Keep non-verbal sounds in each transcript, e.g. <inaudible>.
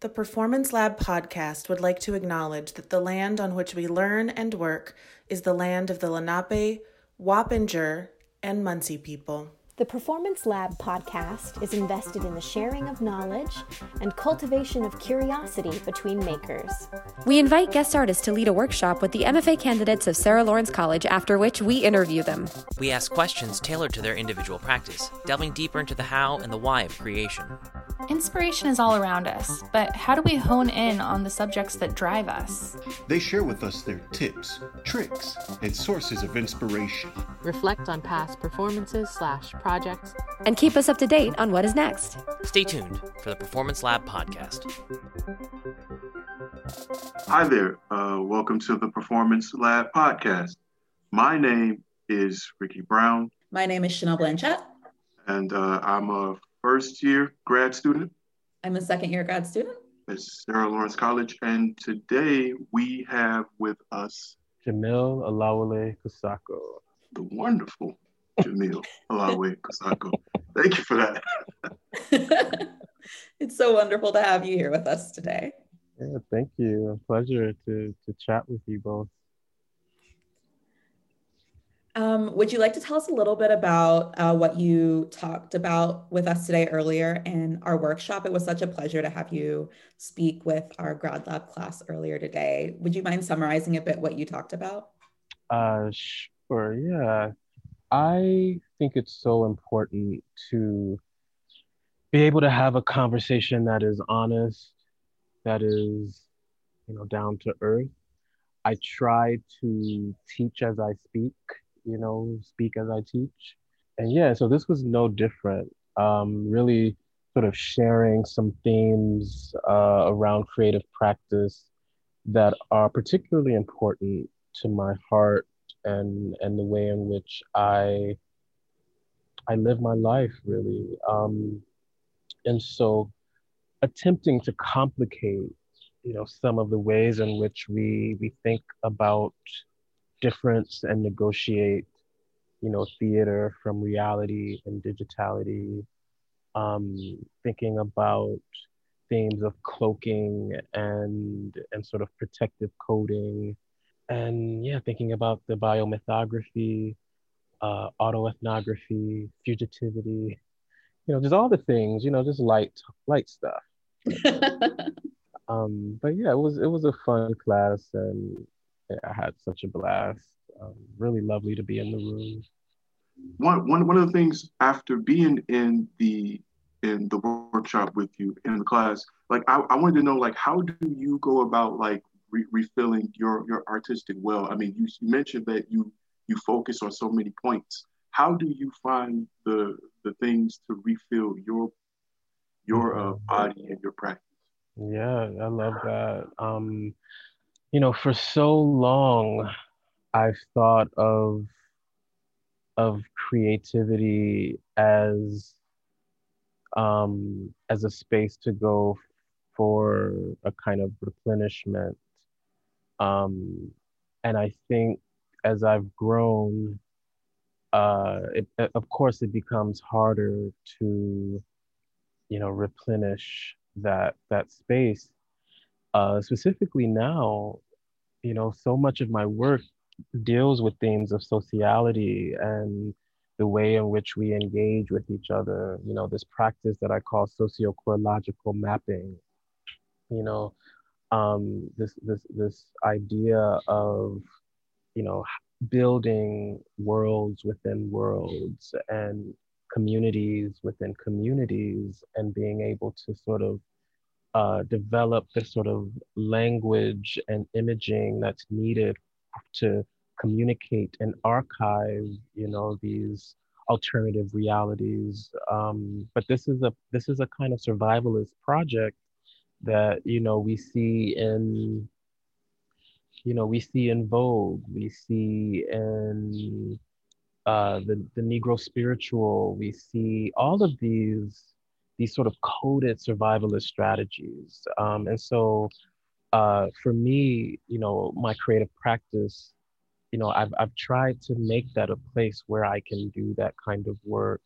The Performance Lab podcast would like to acknowledge that the land on which we learn and work is the land of the Lenape, Wappinger, and Munsee people. The Performance Lab podcast is invested in the sharing of knowledge and cultivation of curiosity between makers. We invite guest artists to lead a workshop with the MFA candidates of Sarah Lawrence College, after which we interview them. We ask questions tailored to their individual practice, delving deeper into the how and the why of creation. Inspiration is all around us, but how do we hone in on the subjects that drive us? They share with us their tips, tricks, and sources of inspiration. Reflect on past performances slash projects. And keep us up to date on what is next. Stay tuned for the Performance Lab podcast. Hi there. Uh, welcome to the Performance Lab podcast. My name is Ricky Brown. My name is Chanel Blanchette. And uh, I'm a first year grad student. I'm a second year grad student. At Sarah Lawrence College. And today we have with us Jaamil Olawale Kosoko. The wonderful Jaamil Olawale Kosoko. Thank you for that. <laughs> it's so wonderful to have you here with us today. Yeah, thank you. A pleasure to to chat with you both. Um, would you like to tell us a little bit about uh, what you talked about with us today earlier in our workshop? It was such a pleasure to have you speak with our grad lab class earlier today. Would you mind summarizing a bit what you talked about? Uh, sure. Yeah, I think it's so important to be able to have a conversation that is honest, that is, you know, down to earth. I try to teach as I speak you know, speak as I teach. And yeah, so this was no different. Um, really sort of sharing some themes uh, around creative practice that are particularly important to my heart and and the way in which I I live my life really. Um, and so attempting to complicate, you know, some of the ways in which we we think about difference and negotiate, you know, theater from reality and digitality. Um, thinking about themes of cloaking and and sort of protective coding, and yeah, thinking about the biomythography, uh, autoethnography, fugitivity, you know, just all the things, you know, just light light stuff. <laughs> um, but yeah, it was it was a fun class, and I had such a blast. Um, really lovely to be in the room. One, one, one of the things after being in the in the workshop with you in the class, like I, I wanted to know, like, how do you go about like re- refilling your your artistic well? I mean, you, you mentioned that you you focus on so many points. How do you find the the things to refill your your uh, body and your practice? Yeah, I love that. Um, you know, for so long, I've thought of of creativity as um, as a space to go for a kind of replenishment. Um, and I think as I've grown, uh, it, of course, it becomes harder to, you know, replenish that that space uh, specifically now, you know, so much of my work deals with themes of sociality and the way in which we engage with each other. You know, this practice that I call socio-chorological mapping. You know, um, this this this idea of, you know, building worlds within worlds and communities within communities and being able to sort of uh, develop the sort of language and imaging that's needed to communicate and archive, you know, these alternative realities. Um, but this is a this is a kind of survivalist project that you know we see in you know we see in Vogue, we see in uh, the the Negro spiritual, we see all of these these sort of coded survivalist strategies. Um, and so uh, for me, you know, my creative practice, you know, I've, I've tried to make that a place where I can do that kind of work.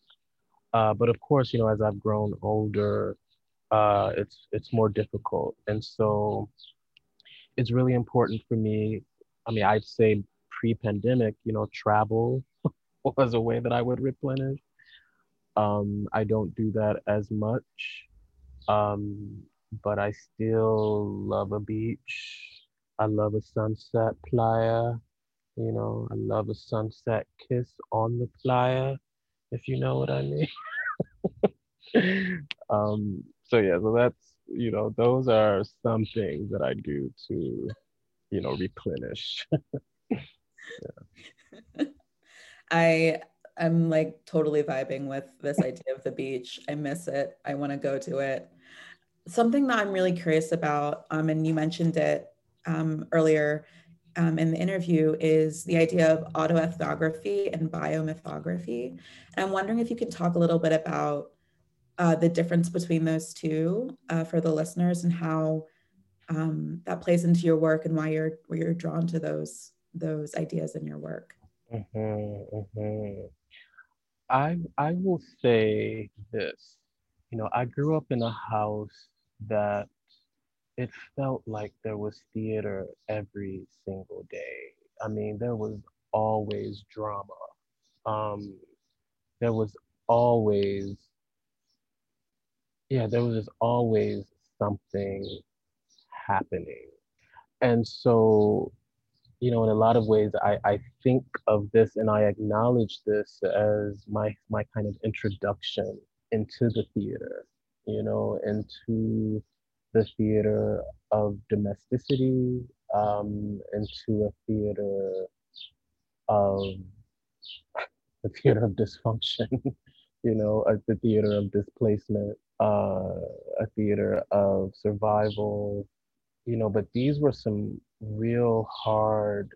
Uh, but of course, you know, as I've grown older, uh, it's it's more difficult, and so it's really important for me. I mean, I'd say pre-pandemic, you know, travel <laughs> was a way that I would replenish. Um, I don't do that as much, um, but I still love a beach. I love a sunset playa. You know, I love a sunset kiss on the playa, if you know what I mean. <laughs> um, so yeah, so that's you know, those are some things that I do to, you know, replenish. <laughs> <laughs> I I'm like totally vibing with this idea of the beach. I miss it. I want to go to it. Something that I'm really curious about, um, and you mentioned it um, earlier um, in the interview, is the idea of autoethnography and biomythography. And I'm wondering if you can talk a little bit about uh, the difference between those two uh, for the listeners and how um, that plays into your work and why you're why you're drawn to those those ideas in your work. Mm-hmm, mm-hmm. I I will say this. You know, I grew up in a house that it felt like there was theater every single day. I mean, there was always drama. Um, there was always, yeah, there was always something happening. And so you know, in a lot of ways, I, I think of this and I acknowledge this as my my kind of introduction into the theater, you know, into the theater of domesticity, um, into a theater of <laughs> the theater of dysfunction, <laughs> you know, a, the theater of displacement, uh, a theater of survival, you know, but these were some real hard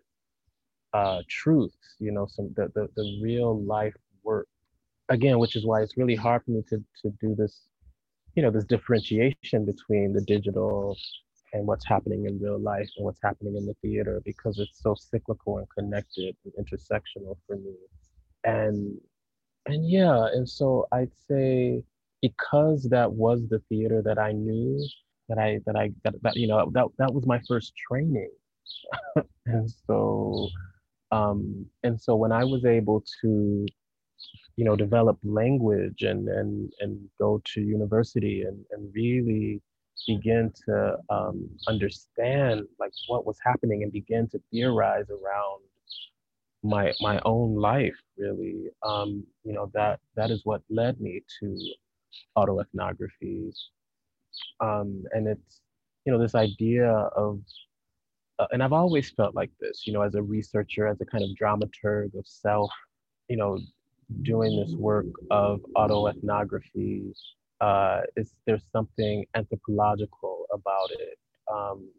uh, truths, you know, some the, the, the real life work. Again, which is why it's really hard for me to, to do this, you know, this differentiation between the digital and what's happening in real life and what's happening in the theater because it's so cyclical and connected and intersectional for me. And and yeah, and so I'd say because that was the theater that I knew, that I that I that, that you know that that was my first training, <laughs> and so um, and so when I was able to you know develop language and and and go to university and and really begin to um, understand like what was happening and begin to theorize around my my own life really. Um, you know that that is what led me to autoethnography. Um, and it's you know this idea of uh, and i've always felt like this you know as a researcher as a kind of dramaturg of self you know doing this work of autoethnography uh, is there's something anthropological about it. Um,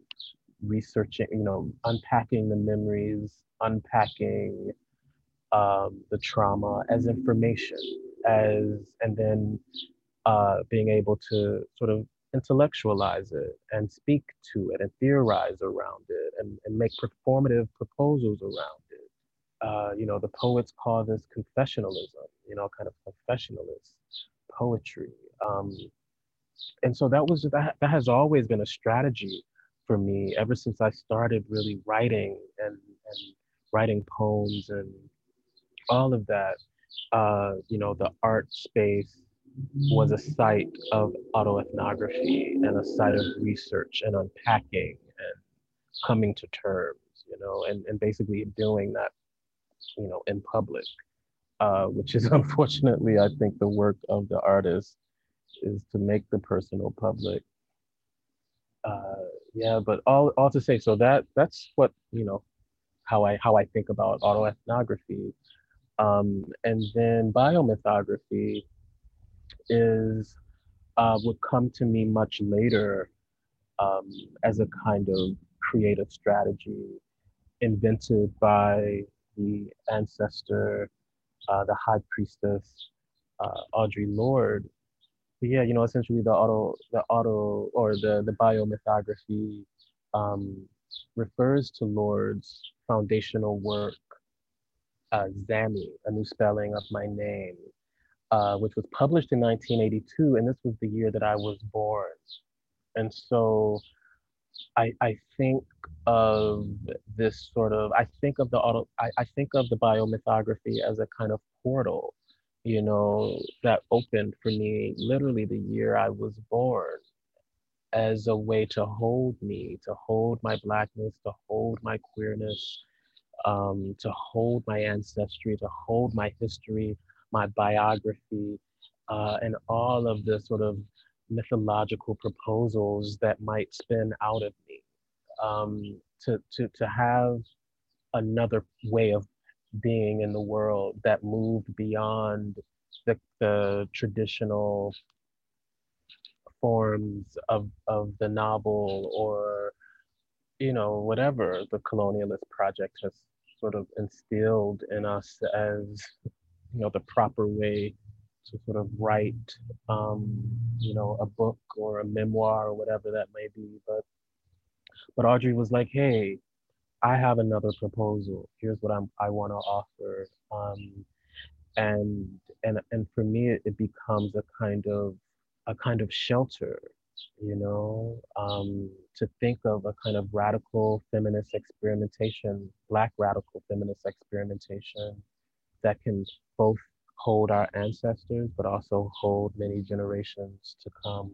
researching you know unpacking the memories unpacking um, the trauma as information as and then uh, being able to sort of intellectualize it and speak to it and theorize around it and, and make performative proposals around it. Uh, you know, the poets call this confessionalism, you know, kind of confessionalist poetry. Um, and so that was that, that has always been a strategy for me ever since I started really writing and, and writing poems and all of that. Uh, you know, the art space was a site of autoethnography and a site of research and unpacking and coming to terms, you know, and, and basically doing that, you know, in public, uh, which is <laughs> unfortunately, I think, the work of the artist is to make the personal public. Uh, yeah, but all, all to say, so that that's what you know, how I how I think about autoethnography, um, and then biomythography is uh, would come to me much later um, as a kind of creative strategy invented by the ancestor, uh, the high priestess, uh, Lorde. But yeah, you know, essentially the auto, the auto, or the the biomythography um, refers to Lorde's foundational work, uh, Zami, a new spelling of my name, uh, which was published in 1982, and this was the year that I was born. And so I, I think of this sort of, I think of the auto, I, I think of the biomythography as a kind of portal, you know, that opened for me literally the year I was born as a way to hold me, to hold my blackness, to hold my queerness, um, to hold my ancestry, to hold my history, my biography, uh, and all of the sort of mythological proposals that might spin out of me. Um, to, to, to have another way of being in the world that moved beyond the, the traditional forms of, of the novel or you know whatever the colonialist project has sort of instilled in us as you know the proper way to sort of write um, you know a book or a memoir or whatever that may be. But but Audre was like hey i have another proposal here's what i'm i want to offer um, and and and for me it, it becomes a kind of a kind of shelter you know um, to think of a kind of radical feminist experimentation black radical feminist experimentation that can both hold our ancestors, but also hold many generations to come.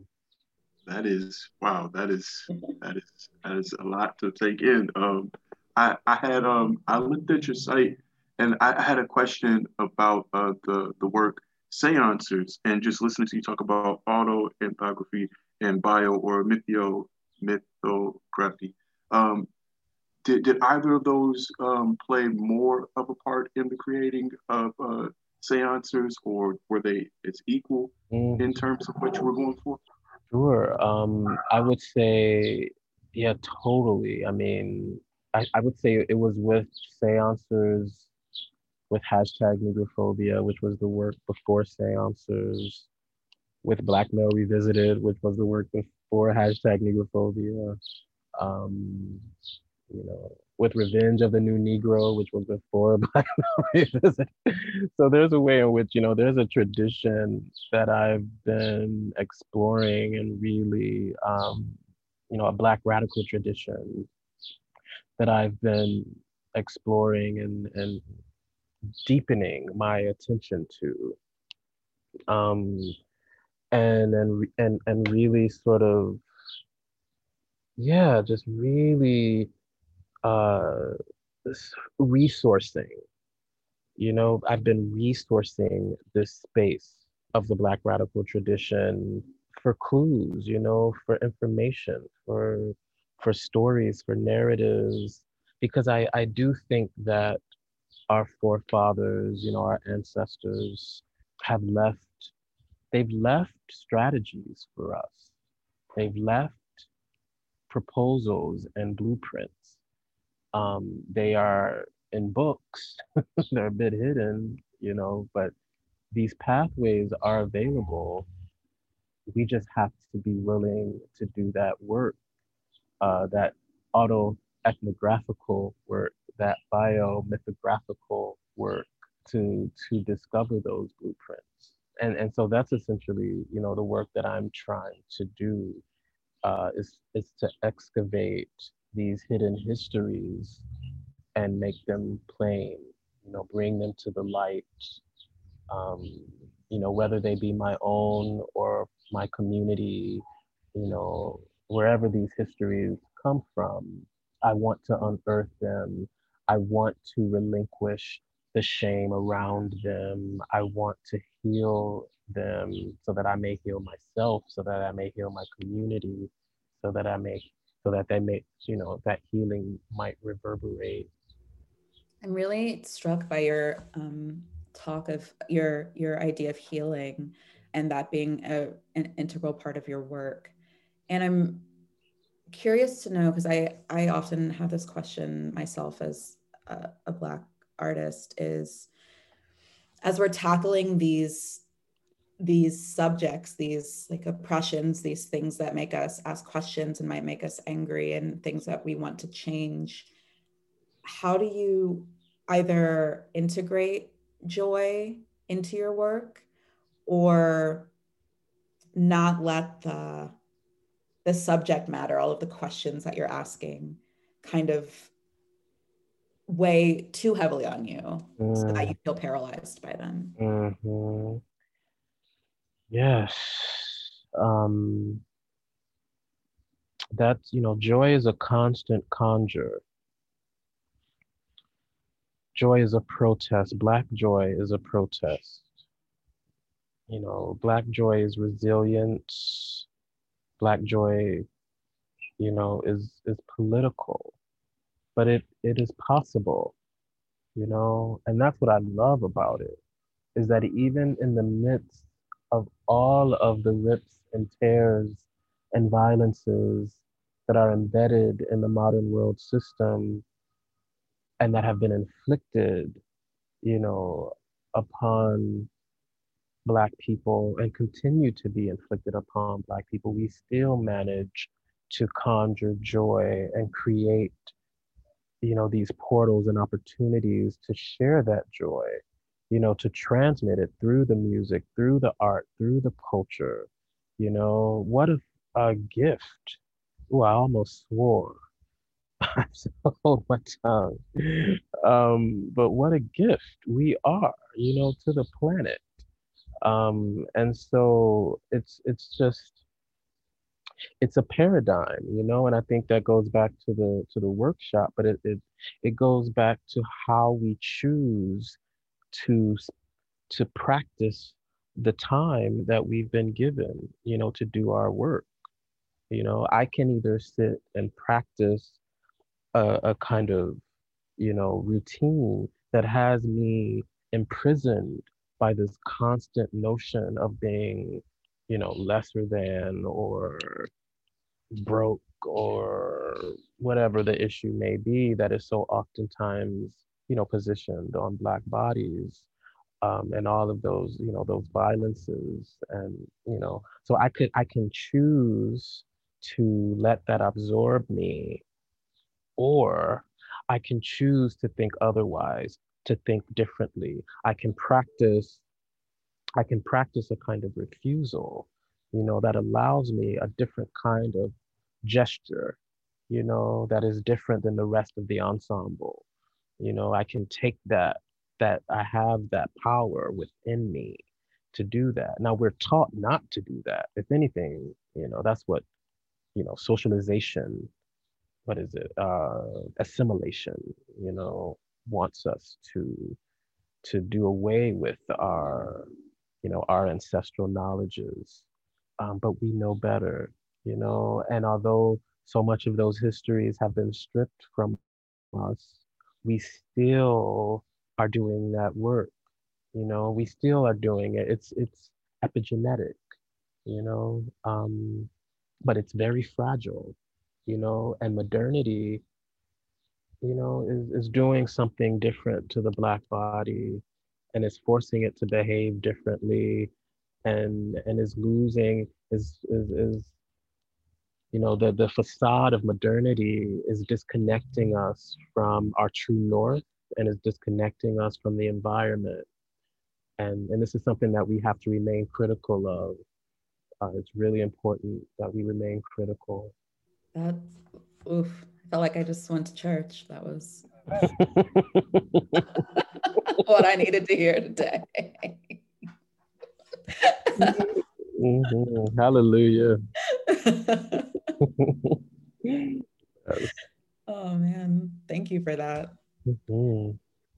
That is wow. That is that is that is a lot to take in. Um, I I had um I looked at your site and I had a question about uh, the the work seances and just listening to you talk about auto ethnography and bio or mythio mythography. Um, did, did either of those um, play more of a part in the creating of uh, seancers, or were they as equal mm. in terms of what you were going for? Sure. Um, I would say, yeah, totally. I mean, I, I would say it was with seancers with hashtag Negrophobia, which was the work before seancers, with Black Male Revisited, which was the work before hashtag Negrophobia. Um, you know, with Revenge of the New Negro, which was before <laughs> Black Revisit. so there's a way in which, you know, there's a tradition that I've been exploring and really, um, you know, a Black radical tradition that I've been exploring and, and deepening my attention to. Um, and, and, and, and really sort of, yeah, just really uh, resourcing. You know, I've been resourcing this space of the Black radical tradition for clues, you know, for information, for for stories, for narratives, because I, I do think that our forefathers, you know, our ancestors have left, they've left strategies for us. They've left proposals and blueprints um, they are in books, <laughs> they're a bit hidden, you know, but these pathways are available. We just have to be willing to do that work, uh, that auto ethnographical work, that biomythographical work to to discover those blueprints. And and so that's essentially, you know, the work that I'm trying to do uh, is is to excavate these hidden histories and make them plain, you know, bring them to the light, um, you know, whether they be my own or my community, you know, wherever these histories come from, I want to unearth them. I want to relinquish the shame around them. I want to heal them so that I may heal myself, so that I may heal my community, so that I may so that they may, you know, that healing might reverberate. I'm really struck by your um, talk of your your idea of healing and that being a, an integral part of your work. And I'm curious to know because I I often have this question myself as a, a black artist is as we're tackling these these subjects, these like oppressions, these things that make us ask questions and might make us angry and things that we want to change. How do you either integrate joy into your work or not let the the subject matter all of the questions that you're asking kind of weigh too heavily on you mm. so that mm. you feel paralyzed by them mm-hmm. yes um that's you know joy is a constant conjure joy is a protest black joy is a protest you know black joy is resilience black joy you know is is political but it it is possible you know? And that's what i love about it is that even in the midst of all of the rips and tears and violences that are embedded in the modern world system and that have been inflicted you know upon Black people and continue to be inflicted upon Black people, we still manage to conjure joy and create, you know, these portals and opportunities to share that joy, you know, to transmit it through the music, through the art, through the culture. You know, what a, gift. Oh, I almost swore. <laughs> I hold my tongue. Um, but what a gift we are, you know, to the planet um, and so it's it's just it's a paradigm you know and i think that goes back to the to the workshop but it it, it goes back to how we choose to to practice the time that we've been given you know to do our work. You know i can either sit and practice a, a kind of you know routine that has me imprisoned by this constant notion of being, you know, lesser than or broke or whatever the issue may be that is so oftentimes, you know, positioned on Black bodies. Um, and all of those, you know, those violences, and you know, so I could, I can choose to let that absorb me, or I can choose to think otherwise to think differently. I can practice, I can practice a kind of refusal, you know, that allows me a different kind of gesture, you know, that is different than the rest of the ensemble. You know, I can take that, that I have that power within me to do that. Now we're taught not to do that. If anything, you know, that's what, you know, socialization, what is it? Uh, assimilation, you know, wants us to to do away with our you know our ancestral knowledges um, but we know better you know? And although so much of those histories have been stripped from us we still are doing that work you know? We still are doing it. It's it's epigenetic you know? Um, but it's very fragile you know? And modernity you know, is, is doing something different to the black body and is forcing it to behave differently and and is losing is is, is you know the the facade of modernity is disconnecting us from our true north and is disconnecting us from the environment. And and this is something that we have to remain critical of. Uh, it's really important that we remain critical. That's oof felt like I just went to church. That was <laughs> what I needed to hear today. mm-hmm. Hallelujah. <laughs> oh man, thank you for that. Mm-hmm.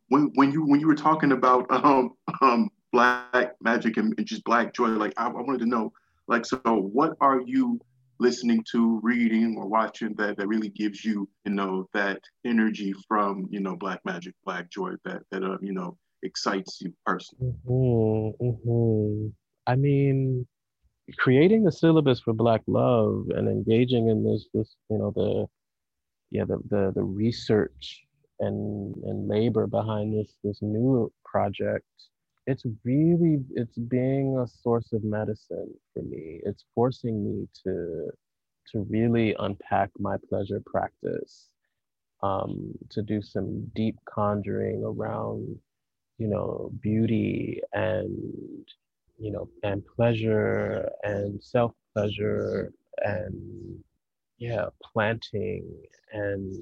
When when you when you were talking about um um black magic and, and just black joy, like I, I wanted to know, like, so what are you listening to, reading, or watching that that really gives you, you know, that energy from, you know, Black Magic, Black Joy that that uh, you know excites you personally. Mm-hmm, mm-hmm. I mean, creating the syllabus for Black love and engaging in this, this, you know, the, yeah, the the the research and and labor behind this this new project it's really it's being a source of medicine for me. It's forcing me to to really unpack my pleasure practice um, to do some deep conjuring around you know beauty and you know, and pleasure and self pleasure and yeah, planting and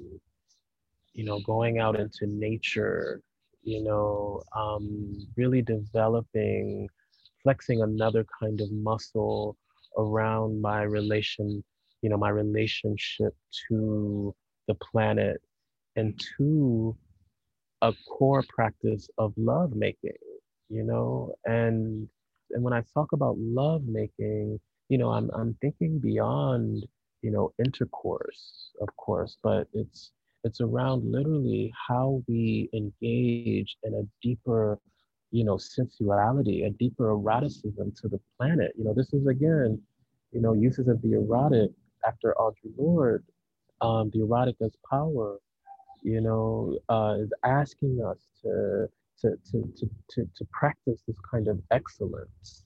you know, going out into nature, you know, um, really developing, flexing another kind of muscle around my relation, you know, my relationship to the planet and to a core practice of love making, you know, and and when I talk about love making, you know, I'm I'm thinking beyond, you know, intercourse, of course, but it's it's around literally how we engage in a deeper, you know, sensuality, a deeper eroticism to the planet. You know, this is again, you know, uses of the erotic after Audre Lorde, um, the erotic as power, you know, uh, is asking us to, to, to, to, to, to practice this kind of excellence,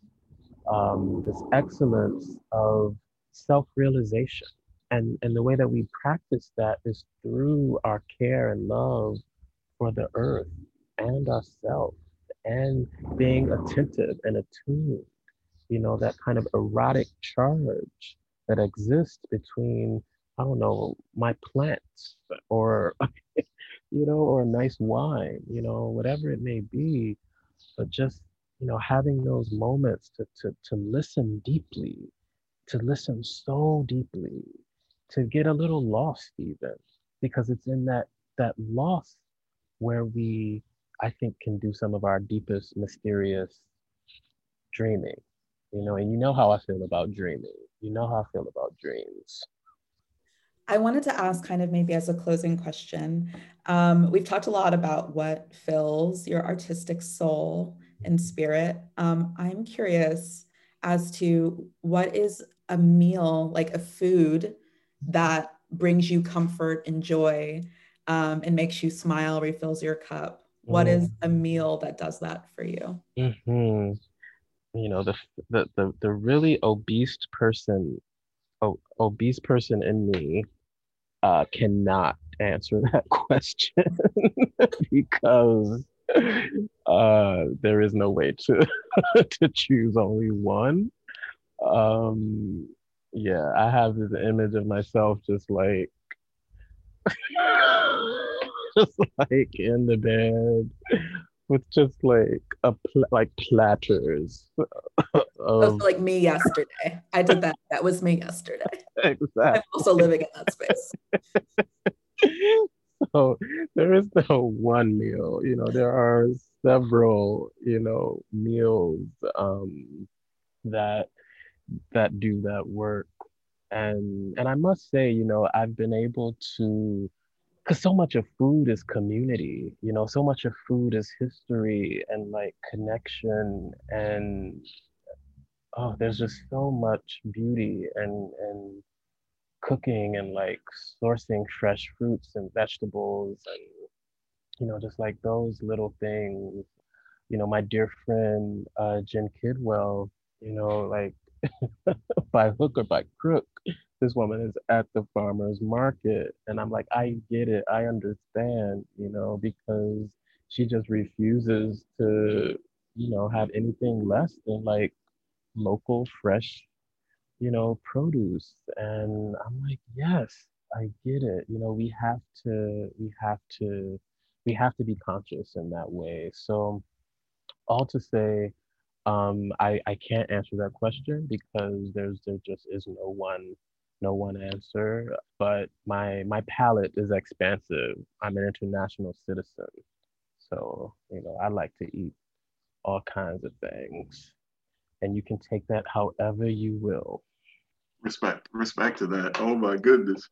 um, this excellence of self-realization. And, and the way that we practice that is through our care and love for the earth and ourselves and being attentive and attuned, you know, that kind of erotic charge that exists between I don't know, my plants or, <laughs> you know, or a nice wine, you know, whatever it may be. But just, you know, having those moments to, to, to listen deeply, to listen so deeply, to get a little lost even, because it's in that, that loss where we, I think, can do some of our deepest, mysterious dreaming, you know, and you know how I feel about dreaming. You know how I feel about dreams. I wanted to ask, kind of maybe as a closing question. Um, we've talked a lot about what fills your artistic soul and spirit. Um, I'm curious as to what is a meal, like a food that brings you comfort and joy um, and makes you smile, refills your cup. What mm. is a meal that does that for you? Mm-hmm. You know, the, the the the really obese person, oh, obese person in me uh, cannot answer <laughs> that question <laughs> because uh, there is no way to <laughs> to choose only one. Um, yeah, I have this image of myself just like <laughs> just like in the bed with just like a pl- like platters. Of, like me yesterday. I did that. That was me yesterday. Exactly. I'm also living in that space. <laughs> so there is no one meal. You know, there are several. You know, meals um, that that do that work, and and I must say, you know, I've been able to because so much of food is community you know so much of food is history and like connection and oh there's just so much beauty and and cooking and like sourcing fresh fruits and vegetables and you know just like those little things. You know my dear friend uh jen kidwell you know like by hook or by crook this woman is at the farmer's market. And I'm like, I get it. I understand, you know, because she just refuses to, you know, have anything less than like local, fresh, you know, produce. And I'm like, yes, I get it. You know, we have to, we have to, we have to be conscious in that way. So, all to say, um, I, I can't answer that question because there's there just is no one no one answer, but my my palate is expansive. I'm an international citizen, so you know I like to eat all kinds of things, and you can take that however you will. Respect, respect to that. Oh my goodness.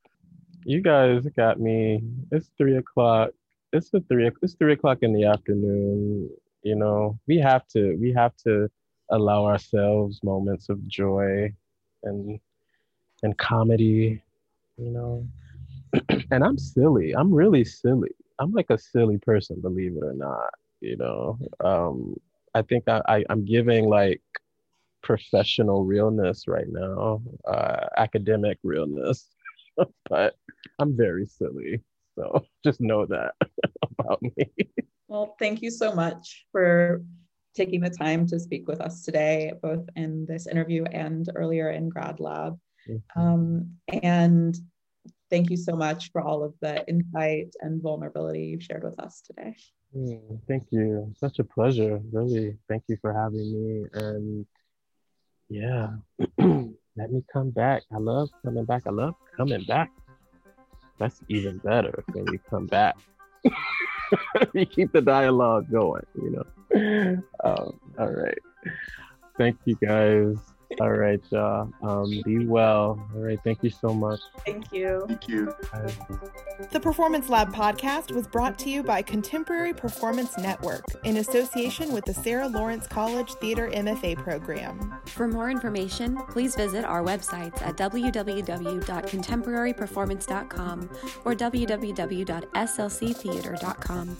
You guys got me. It's three o'clock. It's the three. It's three o'clock in the afternoon. You know, we have to. We have to allow ourselves moments of joy and and comedy, you know. <clears throat> and I'm silly. I'm really silly. I'm like a silly person, believe it or not. You know, um, I think I, I I'm giving like professional realness right now, uh, academic realness, <laughs> but I'm very silly. So <laughs> just know that <laughs> about me. Well, thank you so much for taking the time to speak with us today, both in this interview and earlier in Grad Lab. Mm-hmm. Um, and thank you so much for all of the insight and vulnerability you've shared with us today. Mm, thank you. Such a pleasure. Really. Thank you for having me. And yeah, <clears throat> let me come back. I love coming back. I love coming back. That's even better when we come back. <laughs> <laughs> you keep the dialogue going, you know. Um, all right. Thank you guys. All right, y'all. Um, be well. All right. Thank you so much. Thank you. Thank you. Bye. The Performance Lab podcast was brought to you by Contemporary Performance Network in association with the Sarah Lawrence College Theater MFA program. For more information, please visit our websites at www.contemporaryperformance.com or www.slctheater.com.